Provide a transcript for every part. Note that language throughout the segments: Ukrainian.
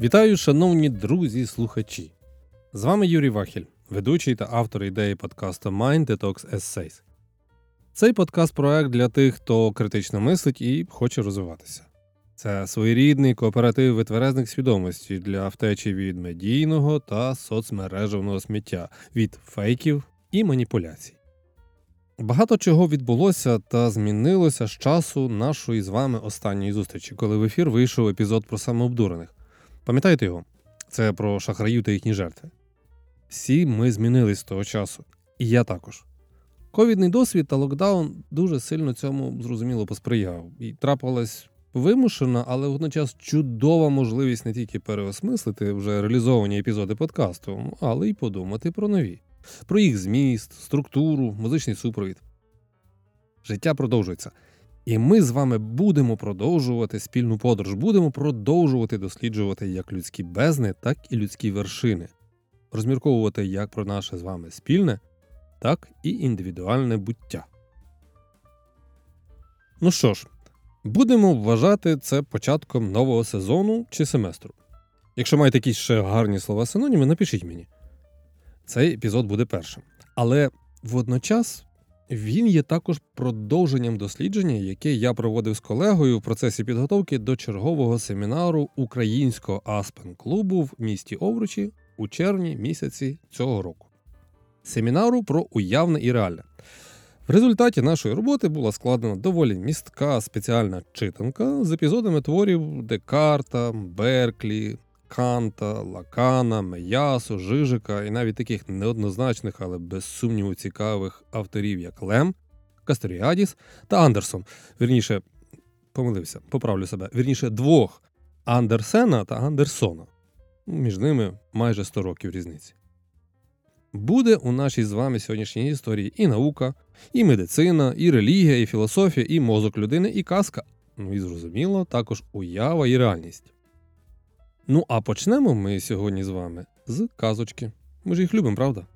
Вітаю, шановні друзі слухачі. З вами Юрій Вахіль, ведучий та автор ідеї подкасту Mind Detox Essays. Цей подкаст проект для тих, хто критично мислить і хоче розвиватися. Це своєрідний кооператив витверезних свідомості для втечі від медійного та соцмережевного сміття, від фейків і маніпуляцій. Багато чого відбулося та змінилося з часу нашої з вами останньої зустрічі, коли в ефір вийшов епізод про самообдурених. Пам'ятаєте його? Це про шахраїв та їхні жертви. Всі ми змінились з того часу, і я також. Ковідний досвід та локдаун дуже сильно цьому зрозуміло посприяв, і трапилась вимушена, але водночас чудова можливість не тільки переосмислити вже реалізовані епізоди подкасту, але й подумати про нові, про їх зміст, структуру, музичний супровід. Життя продовжується. І ми з вами будемо продовжувати спільну подорож, будемо продовжувати досліджувати як людські бездни, так і людські вершини, розмірковувати як про наше з вами спільне, так і індивідуальне буття. Ну що ж, будемо вважати це початком нового сезону чи семестру. Якщо маєте якісь ще гарні слова синоніми, напишіть мені. Цей епізод буде першим. Але водночас він є також продовженням дослідження, яке я проводив з колегою в процесі підготовки до чергового семінару українського Аспен клубу в місті Овручі у червні місяці цього року. Семінару про уявне і реальне. В результаті нашої роботи була складена доволі містка спеціальна читанка з епізодами творів Декарта, Берклі, Канта, Лакана, Меясу, Жижика і навіть таких неоднозначних, але без сумніву цікавих авторів, як Лем, Касторіадіс та Андерсон. Вірніше, помилився, поправлю себе. Вірніше, двох Андерсена та Андерсона. Між ними майже 100 років різниці. Буде у нашій з вами сьогоднішній історії і наука, і медицина, і релігія, і філософія, і мозок людини, і казка. Ну і зрозуміло, також уява і реальність. Ну, а почнемо ми сьогодні з вами з казочки. Ми ж їх любимо, правда?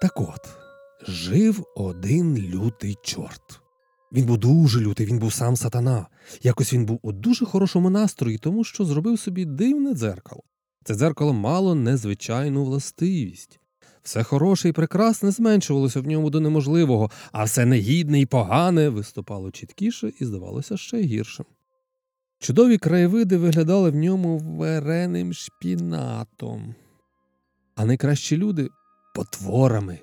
Так от, жив один лютий чорт. Він був дуже лютий, він був сам сатана. Якось він був у дуже хорошому настрої, тому що зробив собі дивне дзеркало. Це дзеркало мало незвичайну властивість. Все хороше і прекрасне зменшувалося в ньому до неможливого, а все негідне і погане виступало чіткіше і здавалося ще гіршим. Чудові краєвиди виглядали в ньому вереним шпінатом, а найкращі люди потворами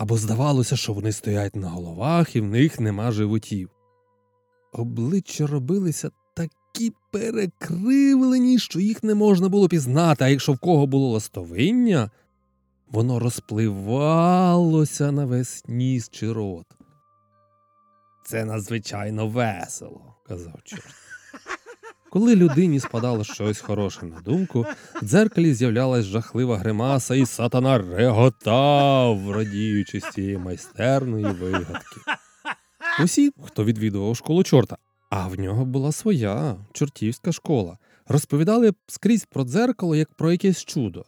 або здавалося, що вони стоять на головах і в них нема животів. Обличчя робилися такі перекривлені, що їх не можна було пізнати, а якщо в кого було ластовиння, воно розпливалося на весь ніс чи рот. Це надзвичайно весело, казав чорт. Коли людині спадало щось хороше на думку, в дзеркалі з'являлась жахлива гримаса, і сатана реготав, радіючи з цієї майстерної вигадки. Усі, хто відвідував школу чорта, а в нього була своя чортівська школа, розповідали скрізь про дзеркало як про якесь чудо.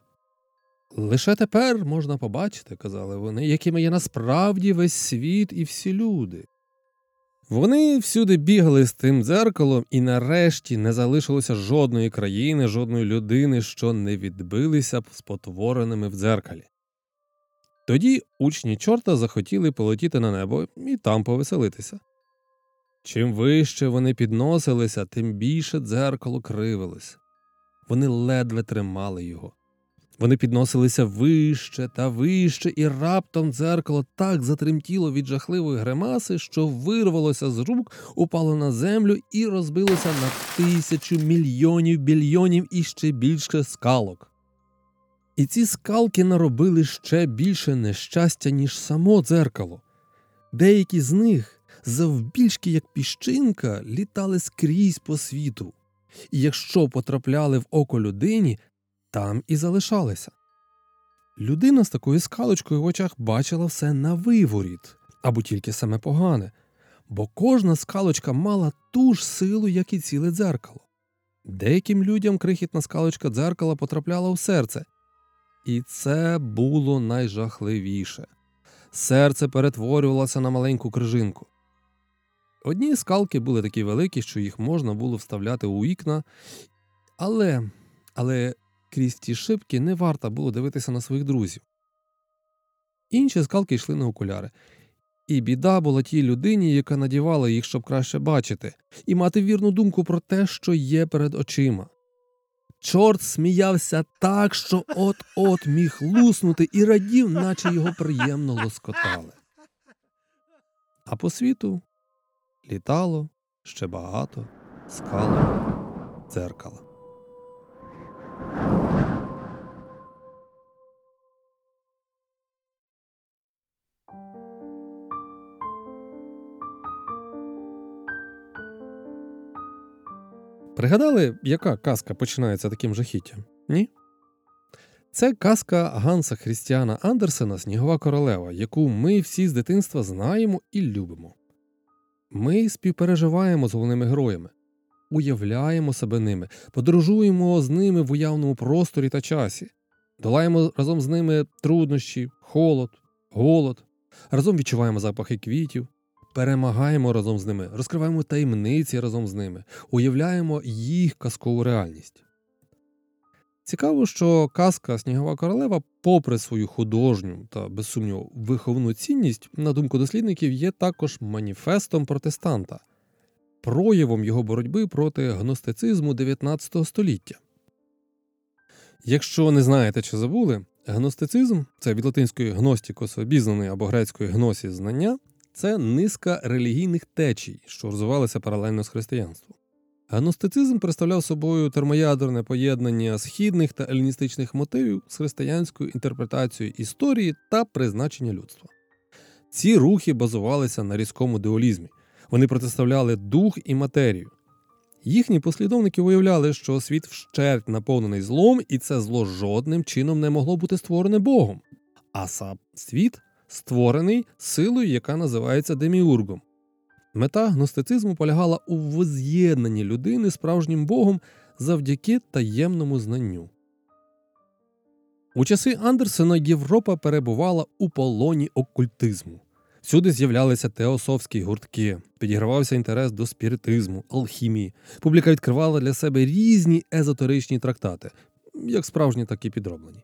Лише тепер можна побачити, казали вони, якими є насправді весь світ і всі люди. Вони всюди бігали з тим дзеркалом, і нарешті не залишилося жодної країни, жодної людини, що не відбилися б спотвореними в дзеркалі. Тоді учні чорта захотіли полетіти на небо і там повеселитися. Чим вище вони підносилися, тим більше дзеркало кривилося. Вони ледве тримали його. Вони підносилися вище та вище, і раптом дзеркало так затремтіло від жахливої гримаси, що вирвалося з рук, упало на землю і розбилося на тисячу мільйонів більйонів і ще більше скалок. І ці скалки наробили ще більше нещастя, ніж само дзеркало. Деякі з них, завбільшки як піщинка, літали скрізь по світу, і якщо потрапляли в око людині, там і залишалися. Людина з такою скалочкою в очах бачила все на виворіт або тільки саме погане, бо кожна скалочка мала ту ж силу, як і ціле дзеркало. Деяким людям крихітна скалочка дзеркала потрапляла в серце, і це було найжахливіше. Серце перетворювалося на маленьку крижинку. Одні скалки були такі великі, що їх можна було вставляти у вікна, але але крізь ті шибки не варто було дивитися на своїх друзів. Інші скалки йшли на окуляри, і біда була тій людині, яка надівала їх, щоб краще бачити, і мати вірну думку про те, що є перед очима. Чорт сміявся так, що от-от міг луснути і радів, наче його приємно лоскотали. А по світу літало ще багато скало дзеркала. Пригадали, яка казка починається таким жахіттям? Ні? Це казка Ганса Хрістіана Андерсена Снігова королева, яку ми всі з дитинства знаємо і любимо. Ми співпереживаємо з головними героями, уявляємо себе ними, подорожуємо з ними в уявному просторі та часі, долаємо разом з ними труднощі, холод, голод, разом відчуваємо запахи квітів, перемагаємо разом з ними, розкриваємо таємниці разом з ними, уявляємо їх казкову реальність. Цікаво, що казка Снігова королева, попри свою художню та, без сумніву, виховну цінність, на думку дослідників, є також маніфестом протестанта, проявом його боротьби проти гностицизму 19 століття. Якщо не знаєте чи забули, гностицизм це від латинської гностікос обізнаний або грецької гносі знання, це низка релігійних течій, що розвивалися паралельно з християнством. Гностицизм представляв собою термоядерне поєднання східних та еліністичних мотивів з християнською інтерпретацією історії та призначення людства. Ці рухи базувалися на різкому дуалізмі, вони протиставляли дух і матерію. Їхні послідовники виявляли, що світ вщерть наповнений злом, і це зло жодним чином не могло бути створене Богом. А сам світ створений силою, яка називається деміургом. Мета гностицизму полягала у воз'єднанні людини справжнім Богом завдяки таємному знанню. У часи Андерсена Європа перебувала у полоні окультизму. Всюди з'являлися теософські гуртки, підігравався інтерес до спіритизму, алхімії. Публіка відкривала для себе різні езотеричні трактати, як справжні, так і підроблені.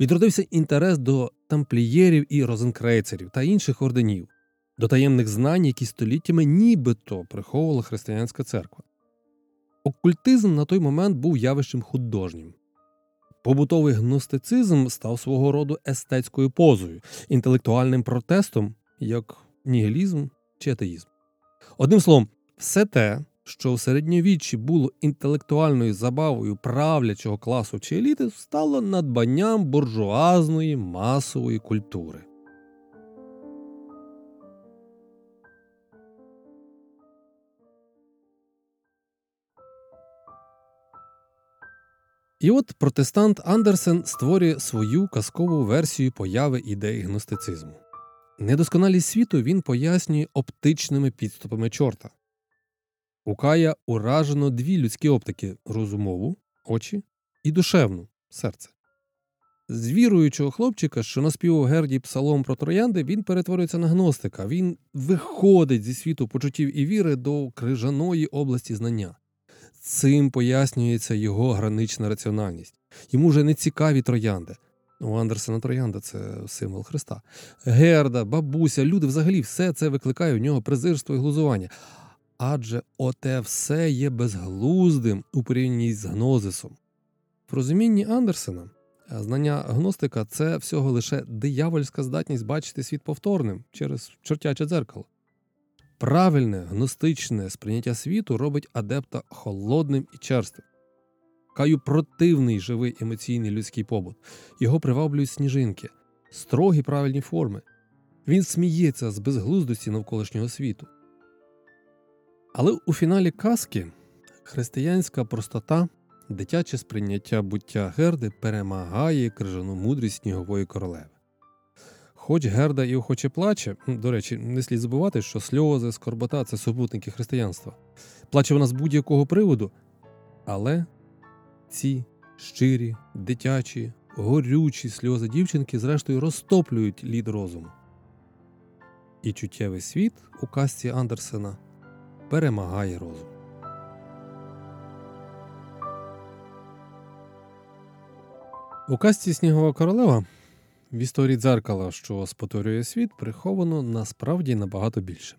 Відродився інтерес до тамплієрів і розенкрейцерів та інших орденів, до таємних знань, які століттями нібито приховувала християнська церква. Окультизм на той момент був явищем художнім. Побутовий гностицизм став свого роду естетською позою, інтелектуальним протестом як нігілізм чи атеїзм. Одним словом, все те, що в середньовіччі було інтелектуальною забавою правлячого класу чи еліти, стало надбанням буржуазної масової культури. І от протестант Андерсен створює свою казкову версію появи ідеї гностицизму. Недосконалість світу він пояснює оптичними підступами чорта. У Кая уражено дві людські оптики розумову, очі і душевну серце. З віруючого хлопчика, що наспівав Герді псалом про троянди, він перетворюється на гностика, він виходить зі світу почуттів і віри до крижаної області знання. Цим пояснюється його гранична раціональність. Йому вже не цікаві троянди. У Андерсена Троянда це символ Христа. Герда, бабуся, люди взагалі все це викликає у нього презирство і глузування. Адже оте все є безглуздим у порівнянні з гнозисом. В розумінні Андерсена знання гностика це всього лише диявольська здатність бачити світ повторним через чортяче дзеркало. Правильне гностичне сприйняття світу робить адепта холодним і черстим. Каю противний живий емоційний людський побут. Його приваблюють сніжинки, строгі правильні форми. Він сміється з безглуздості навколишнього світу. Але у фіналі казки християнська простота, дитяче сприйняття буття Герди перемагає крижану мудрість снігової королеви. Хоч Герда і охоче плаче, до речі, не слід забувати, що сльози, скорбота це супутники християнства. Плаче вона з будь-якого приводу, але ці щирі, дитячі, горючі сльози дівчинки, зрештою, розтоплюють лід розуму. І чуттєвий світ у казці Андерсена перемагає розум. У казці Снігова королева в історії дзеркала, що спотворює світ, приховано насправді набагато більше.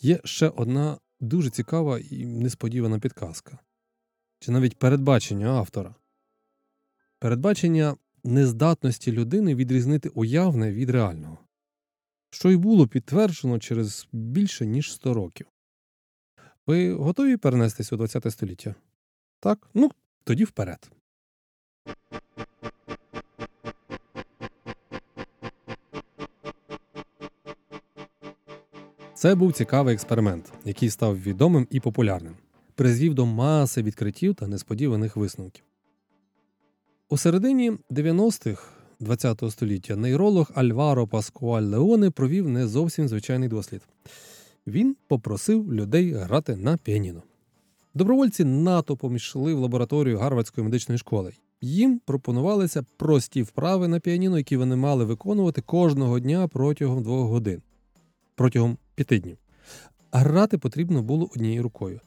Є ще одна дуже цікава і несподівана підказка, чи навіть передбачення автора. Передбачення нездатності людини відрізнити уявне від реального, що й було підтверджено через більше ніж 100 років. Ви готові перенестись у ХХ століття? Так? Ну, тоді вперед. Це був цікавий експеримент, який став відомим і популярним, призвів до маси відкриттів та несподіваних висновків. У середині 90-х ХХ століття нейролог Альваро Паскуаль Леоне провів не зовсім звичайний дослід. Він попросив людей грати на піаніно. Добровольці натовпом йшли в лабораторію Гарвардської медичної школи. Їм пропонувалися прості вправи на піаніно, які вони мали виконувати кожного дня протягом двох годин, протягом п'яти днів. Грати потрібно було однією рукою.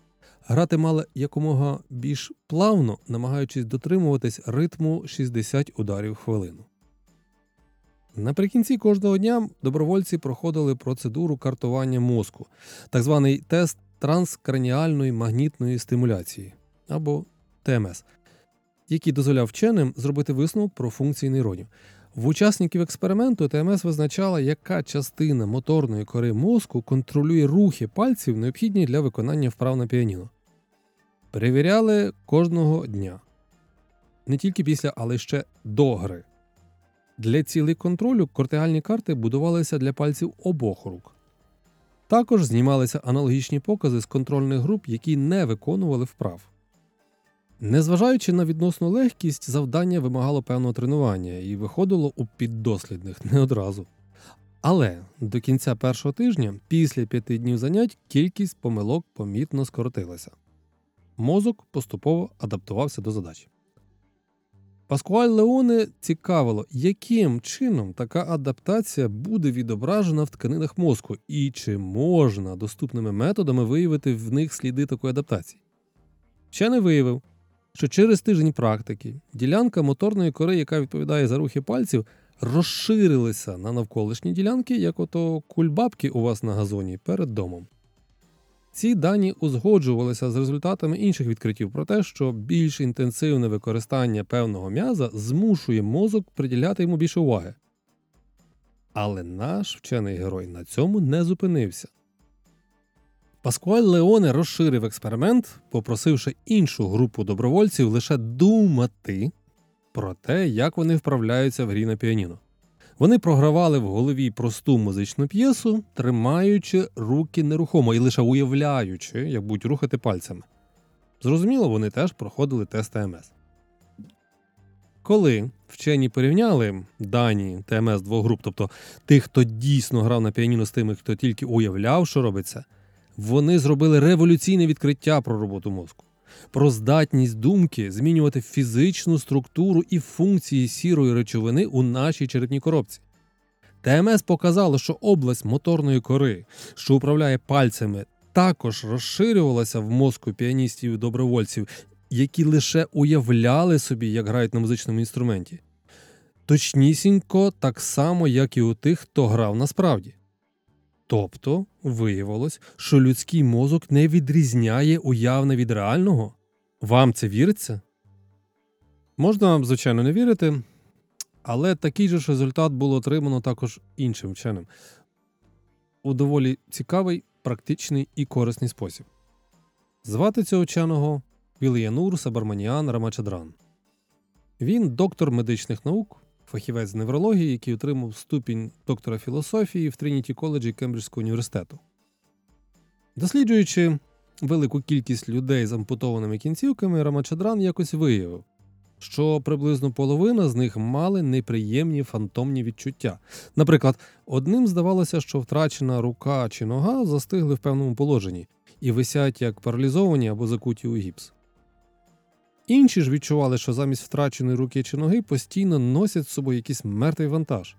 Грати мали якомога більш плавно, намагаючись дотримуватись ритму 60 ударів в хвилину. Наприкінці кожного дня добровольці проходили процедуру картування мозку, так званий тест транскраніальної магнітної стимуляції або ТМС, який дозволяв вченим зробити висновок про функції нейронів. В учасників експерименту ТМС визначала, яка частина моторної кори мозку контролює рухи пальців, необхідні для виконання вправ на піаніно. Перевіряли кожного дня. Не тільки після, але ще до гри. Для цілей контролю кортигальні карти будувалися для пальців обох рук. Також знімалися аналогічні покази з контрольних груп, які не виконували вправ. Незважаючи на відносну легкість, завдання вимагало певного тренування і виходило у піддослідних не одразу. Але до кінця першого тижня, після п'яти днів занять, кількість помилок помітно скоротилася. Мозок поступово адаптувався до задачі. Паскуаль Леоне цікавило, яким чином така адаптація буде відображена в тканинах мозку, і чи можна доступними методами виявити в них сліди такої адаптації. Вчений виявив, що через тиждень практики ділянка моторної кори, яка відповідає за рухи пальців, розширилася на навколишні ділянки, як ото кульбабки у вас на газоні перед домом. Ці дані узгоджувалися з результатами інших відкриттів про те, що більш інтенсивне використання певного м'яза змушує мозок приділяти йому більше уваги. Але наш вчений герой на цьому не зупинився. Паскуаль Леоне розширив експеримент, попросивши іншу групу добровольців лише думати про те, як вони вправляються в грі на піаніно. Вони програвали в голові просту музичну п'єсу, тримаючи руки нерухомо і лише уявляючи, як будуть рухати пальцями. Зрозуміло, вони теж проходили тест ТМС. Коли вчені порівняли дані ТМС двох груп, тобто тих, хто дійсно грав на піаніно з тими, хто тільки уявляв, що робиться, вони зробили революційне відкриття про роботу мозку, про здатність думки змінювати фізичну структуру і функції сірої речовини у нашій черепній коробці. ТМС показало, що область моторної кори, що управляє пальцями, також розширювалася в мозку піаністів і добровольців, які лише уявляли собі, як грають на музичному інструменті. Точнісінько так само, як і у тих, хто грав насправді. Тобто виявилось, що людський мозок не відрізняє уявне від реального. Вам це віриться? Можна, звичайно, не вірити, але такий же ж результат було отримано також іншим вченим у доволі цікавий, практичний і корисний спосіб. Звати цього вченого Віліянур Сабарманіан Рамачадран. Він доктор медичних наук, фахівець з неврології, який отримав ступінь доктора філософії в Трініті коледжі Кембриджського університету. Досліджуючи велику кількість людей з ампутованими кінцівками, Рамачадран якось виявив, що приблизно половина з них мали неприємні фантомні відчуття. Наприклад, одним здавалося, що втрачена рука чи нога застигли в певному положенні і висять як паралізовані або закуті у гіпс. Інші ж відчували, що замість втраченої руки чи ноги постійно носять з собою якийсь мертвий вантаж.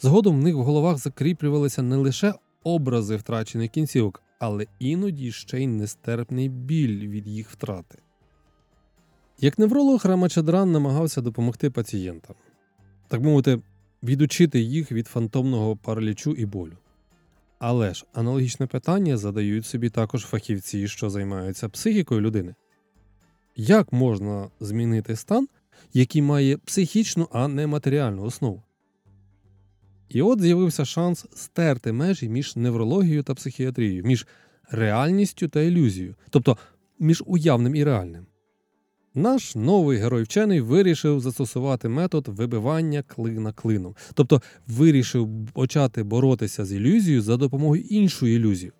Згодом в них в головах закріплювалися не лише образи втрачених кінцівок, але іноді ще й нестерпний біль від їх втрати. Як невролог Рамачадран намагався допомогти пацієнтам, так мовити, відучити їх від фантомного паралічу і болю. Але ж аналогічне питання задають собі також фахівці, що займаються психікою людини. Як можна змінити стан, який має психічну, а не матеріальну основу? І от з'явився шанс стерти межі між неврологією та психіатрією, між реальністю та ілюзією, тобто між уявним і реальним. Наш новий герой вчений вирішив застосувати метод вибивання клина клином, тобто вирішив почати боротися з ілюзією за допомогою іншої ілюзії.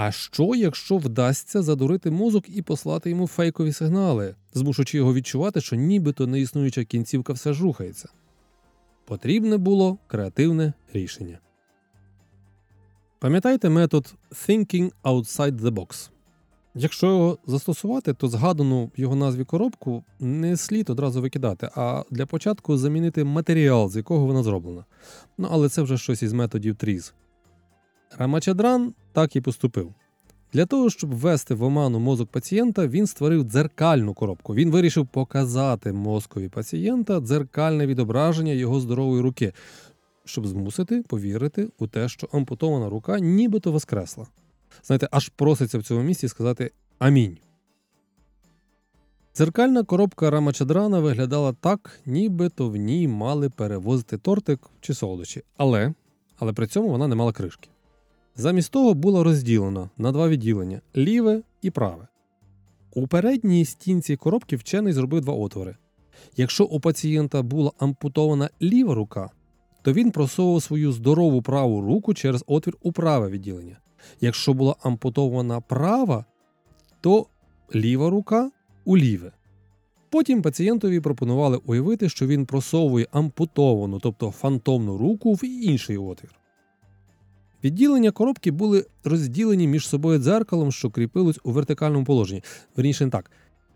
А що, якщо вдасться задурити мозок і послати йому фейкові сигнали, змушуючи його відчувати, що нібито неіснуюча кінцівка все ж рухається? Потрібне було креативне рішення. Пам'ятайте метод Thinking Outside the Box. Якщо його застосувати, то згадану в його назві коробку не слід одразу викидати, а для початку замінити матеріал, з якого вона зроблена. Ну але це вже щось із методів тріз. Рамачадран так і поступив. Для того, щоб ввести в оману мозок пацієнта, він створив дзеркальну коробку. Він вирішив показати мозкові пацієнта дзеркальне відображення його здорової руки, щоб змусити повірити у те, що ампутована рука нібито воскресла. Знаєте, аж проситься в цьому місці сказати Амінь. Дзеркальна коробка Рамачадрана виглядала так, нібито в ній мали перевозити тортик чи солодощі, але, але при цьому вона не мала кришки. Замість того була розділена на два відділення ліве і праве. У передній стінці коробки вчений зробив два отвори. Якщо у пацієнта була ампутована ліва рука, то він просовував свою здорову праву руку через отвір у праве відділення. Якщо була ампутована права, то ліва рука у ліве. Потім пацієнтові пропонували уявити, що він просовує ампутовану, тобто фантомну руку в інший отвір. Відділення коробки були розділені між собою дзеркалом, що кріпилось у вертикальному положенні. Верніше не так,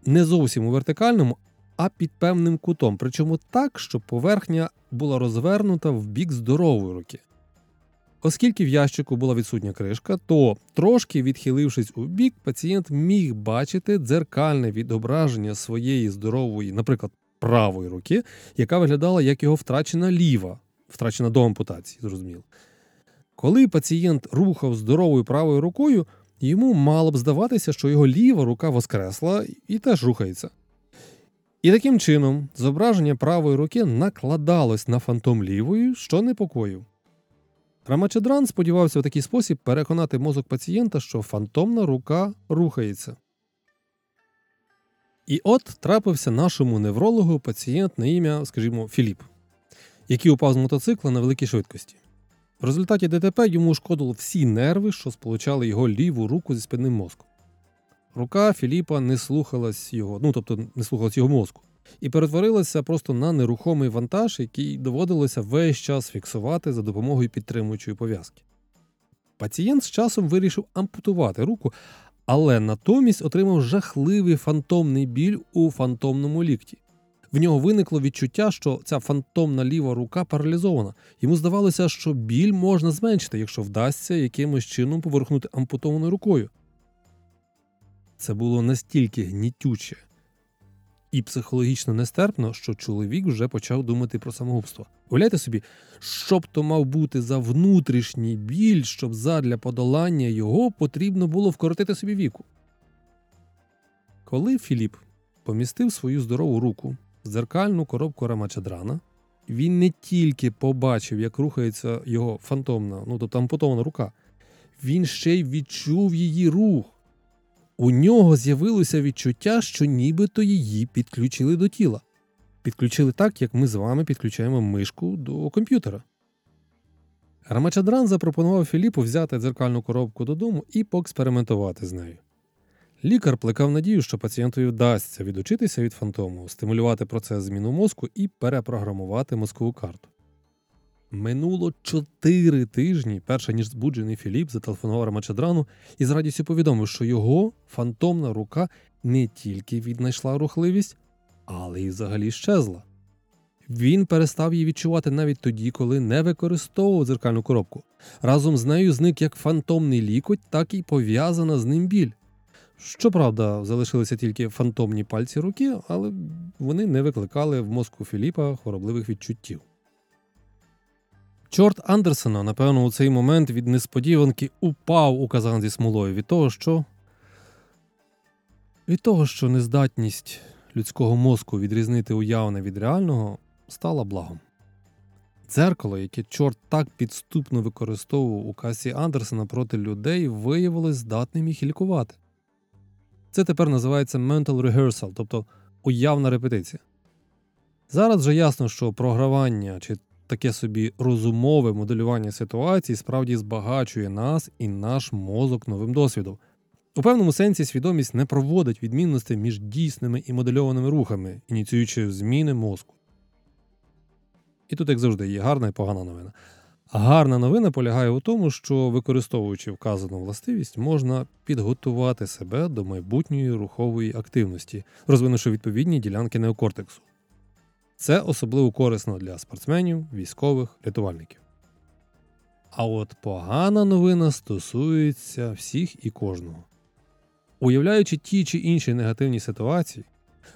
не зовсім у вертикальному, а під певним кутом, причому так, щоб поверхня була розвернута в бік здорової руки. Оскільки в ящику була відсутня кришка, то трошки відхилившись у бік, пацієнт міг бачити дзеркальне відображення своєї здорової, наприклад, правої руки, яка виглядала як його втрачена ліва, втрачена до ампутації, зрозуміло. Коли пацієнт рухав здоровою правою рукою, йому мало б здаватися, що його ліва рука воскресла і теж рухається. І таким чином зображення правої руки накладалось на фантом лівої, що непокоїв. Рамачедран сподівався в такий спосіб переконати мозок пацієнта, що фантомна рука рухається. І от трапився нашому неврологу пацієнт на ім'я, скажімо, Філіп, який упав з мотоцикла на великій швидкості. В результаті ДТП йому шкодило всі нерви, що сполучали його ліву руку зі спинним мозком. Рука Філіпа не слухалась його, ну тобто не слухалась його мозку, і перетворилася просто на нерухомий вантаж, який доводилося весь час фіксувати за допомогою підтримуючої пов'язки. Пацієнт з часом вирішив ампутувати руку, але натомість отримав жахливий фантомний біль у фантомному лікті. В нього виникло відчуття, що ця фантомна ліва рука паралізована. Йому здавалося, що біль можна зменшити, якщо вдасться якимось чином поверхнути ампутованою рукою. Це було настільки гнітюче і психологічно нестерпно, що чоловік вже почав думати про самогубство. Уявляйте собі, що б то мав бути за внутрішній біль, щоб задля подолання його потрібно було вкоротити собі віку. Коли Філіп помістив свою здорову руку дзеркальну коробку Рамачадрана, він не тільки побачив, як рухається його фантомна, ну тобто ампутована рука, він ще й відчув її рух. У нього з'явилося відчуття, що нібито її підключили до тіла. Підключили так, як ми з вами підключаємо мишку до комп'ютера. Рамачадран запропонував Філіпу взяти дзеркальну коробку додому і поекспериментувати з нею. Лікар плекав надію, що пацієнтові вдасться відучитися від фантому, стимулювати процес зміну мозку і перепрограмувати мозкову карту. Минуло чотири тижні, перше ніж збуджений Філіп зателефонував Рамачадрану і з радістю повідомив, що його фантомна рука не тільки віднайшла рухливість, але й взагалі щезла. Він перестав її відчувати навіть тоді, коли не використовував дзеркальну коробку. Разом з нею зник як фантомний лікоть, так і пов'язана з ним біль. Щоправда, залишилися тільки фантомні пальці руки, але вони не викликали в мозку Філіпа хворобливих відчуттів. Чорт Андерсона, напевно, у цей момент від несподіванки упав у казан зі смолою від того, що від того, що нездатність людського мозку відрізнити уявне від реального стала благом. Дзеркало, яке чорт так підступно використовував у касі Андерсона проти людей, виявилось здатним їх лікувати. Це тепер називається mental rehearsal, тобто уявна репетиція. Зараз вже ясно, що програвання чи таке собі розумове моделювання ситуації справді збагачує нас і наш мозок новим досвідом. У певному сенсі свідомість не проводить відмінності між дійсними і модельованими рухами, ініціюючи зміни мозку. І тут, як завжди, є гарна і погана новина. Гарна новина полягає у тому, що, використовуючи вказану властивість, можна підготувати себе до майбутньої рухової активності, розвинувши відповідні ділянки неокортексу. Це особливо корисно для спортсменів, військових, рятувальників. А от погана новина стосується всіх і кожного. Уявляючи ті чи інші негативні ситуації,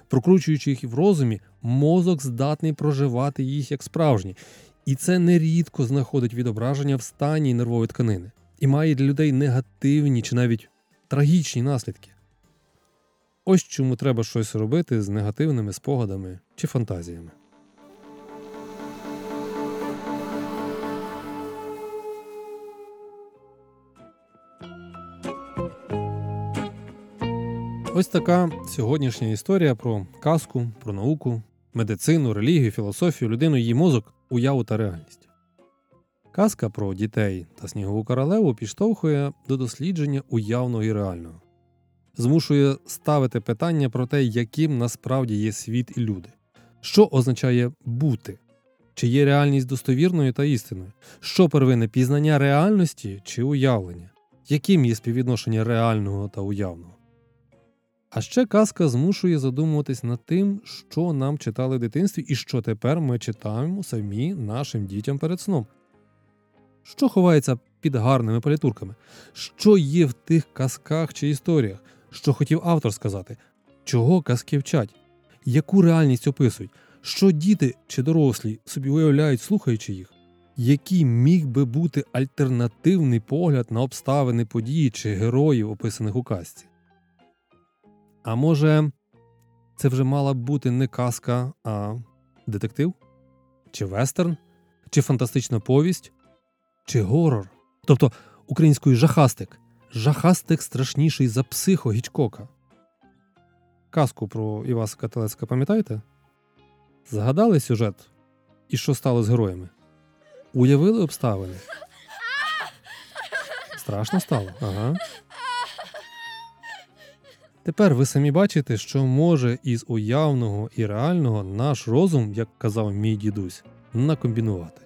прокручуючи їх в розумі, мозок здатний проживати їх як справжні, і це нерідко знаходить відображення в стані нервової тканини і має для людей негативні чи навіть трагічні наслідки. Ось чому треба щось робити з негативними спогадами чи фантазіями. Ось така сьогоднішня історія про казку, про науку, медицину, релігію, філософію, людину, її мозок, уяву та реальність. Казка про дітей та снігову королеву підштовхує до дослідження уявного і реального, змушує ставити питання про те, яким насправді є світ і люди, що означає бути, чи є реальність достовірною та істинною, що первинне пізнання реальності чи уявлення, яким є співвідношення реального та уявного. А ще казка змушує задумуватись над тим, що нам читали в дитинстві і що тепер ми читаємо самі нашим дітям перед сном. Що ховається під гарними політурками? Що є в тих казках чи історіях? Що хотів автор сказати? Чого казки вчать? Яку реальність описують? Що діти чи дорослі собі уявляють, слухаючи їх? Який міг би бути альтернативний погляд на обставини події чи героїв, описаних у казці? А може, це вже мала б бути не казка, а детектив? Чи вестерн? Чи фантастична повість? Чи горор? Тобто українською жахастик. Жахастик страшніший за психо Гічкока. Казку про Іваса Кателецька пам'ятаєте? Згадали сюжет? І що стало з героями? Уявили обставини? Страшно стало? Ага. Тепер ви самі бачите, що може із уявного і реального наш розум, як казав мій дідусь, накомбінувати.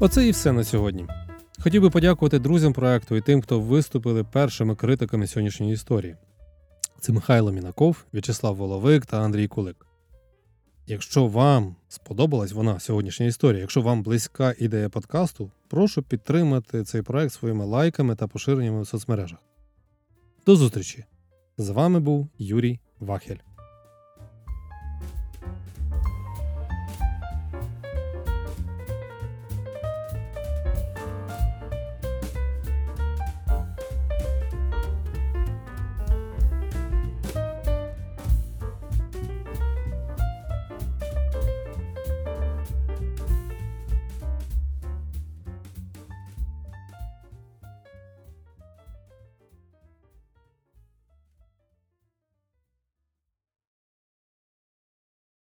Оце і все на сьогодні. Хотів би подякувати друзям проекту і тим, хто виступили першими критиками сьогоднішньої історії. Це Михайло Мінаков, В'ячеслав Воловик та Андрій Кулик. Якщо вам сподобалась вона сьогоднішня історія, якщо вам близька ідея подкасту, прошу підтримати цей проект своїми лайками та поширеннями в соцмережах. До зустрічі! З вами був Юрій Вахель.